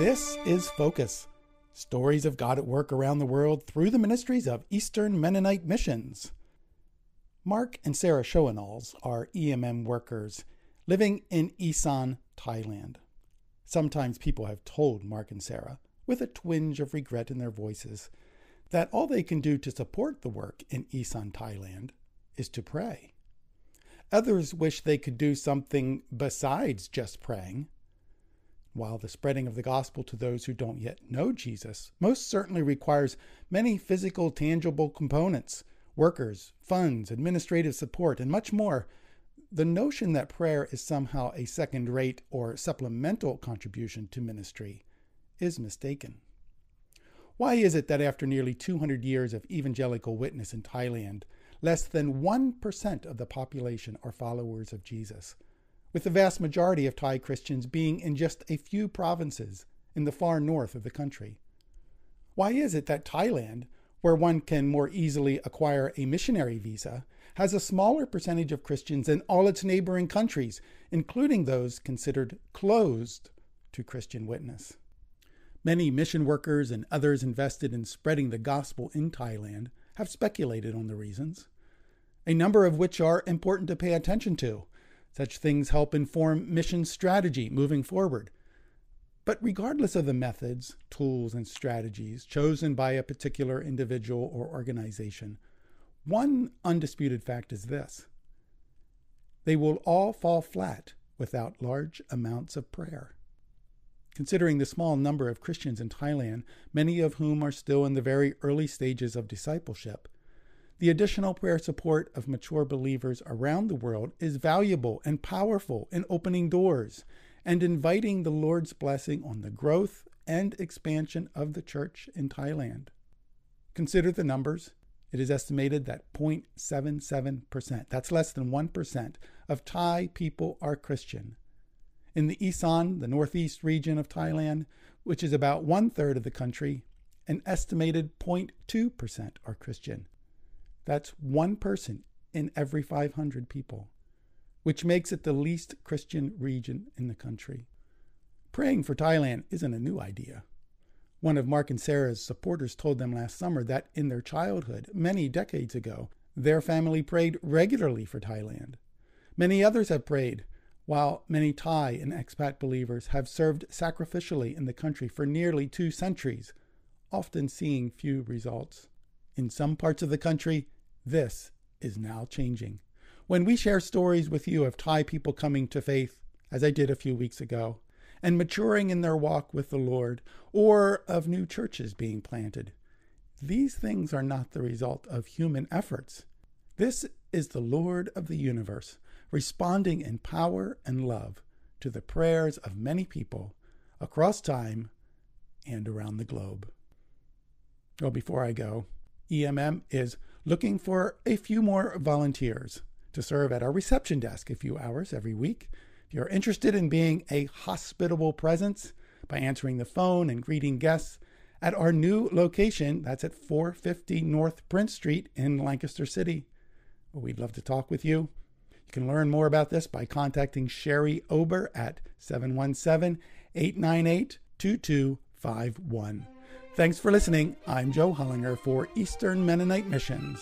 This is Focus Stories of God at Work Around the World through the ministries of Eastern Mennonite Missions. Mark and Sarah Schoenals are EMM workers living in Isan, Thailand. Sometimes people have told Mark and Sarah, with a twinge of regret in their voices, that all they can do to support the work in Isan, Thailand is to pray. Others wish they could do something besides just praying. While the spreading of the gospel to those who don't yet know Jesus most certainly requires many physical, tangible components workers, funds, administrative support, and much more, the notion that prayer is somehow a second rate or supplemental contribution to ministry is mistaken. Why is it that after nearly 200 years of evangelical witness in Thailand, less than 1% of the population are followers of Jesus, with the vast majority of Thai Christians being in just a few provinces in the far north of the country? Why is it that Thailand, where one can more easily acquire a missionary visa, has a smaller percentage of Christians than all its neighboring countries, including those considered closed to Christian witness? Many mission workers and others invested in spreading the gospel in Thailand have speculated on the reasons, a number of which are important to pay attention to. Such things help inform mission strategy moving forward. But regardless of the methods, tools, and strategies chosen by a particular individual or organization, one undisputed fact is this they will all fall flat without large amounts of prayer. Considering the small number of Christians in Thailand, many of whom are still in the very early stages of discipleship, the additional prayer support of mature believers around the world is valuable and powerful in opening doors and inviting the Lord's blessing on the growth and expansion of the church in Thailand. Consider the numbers. It is estimated that 0.77%, that's less than 1%, of Thai people are Christian. In the Isan, the northeast region of Thailand, which is about one third of the country, an estimated 0.2% are Christian. That's one person in every 500 people, which makes it the least Christian region in the country. Praying for Thailand isn't a new idea. One of Mark and Sarah's supporters told them last summer that in their childhood, many decades ago, their family prayed regularly for Thailand. Many others have prayed, while many Thai and expat believers have served sacrificially in the country for nearly two centuries, often seeing few results. In some parts of the country, this is now changing. When we share stories with you of Thai people coming to faith, as I did a few weeks ago, and maturing in their walk with the Lord, or of new churches being planted, these things are not the result of human efforts. This is the Lord of the universe responding in power and love to the prayers of many people across time and around the globe. Well, before I go, EMM is looking for a few more volunteers to serve at our reception desk a few hours every week. If you're interested in being a hospitable presence by answering the phone and greeting guests at our new location, that's at 450 North Prince Street in Lancaster City, we'd love to talk with you. You can learn more about this by contacting Sherry Ober at 717 898 2251. Thanks for listening. I'm Joe Hollinger for Eastern Mennonite Missions.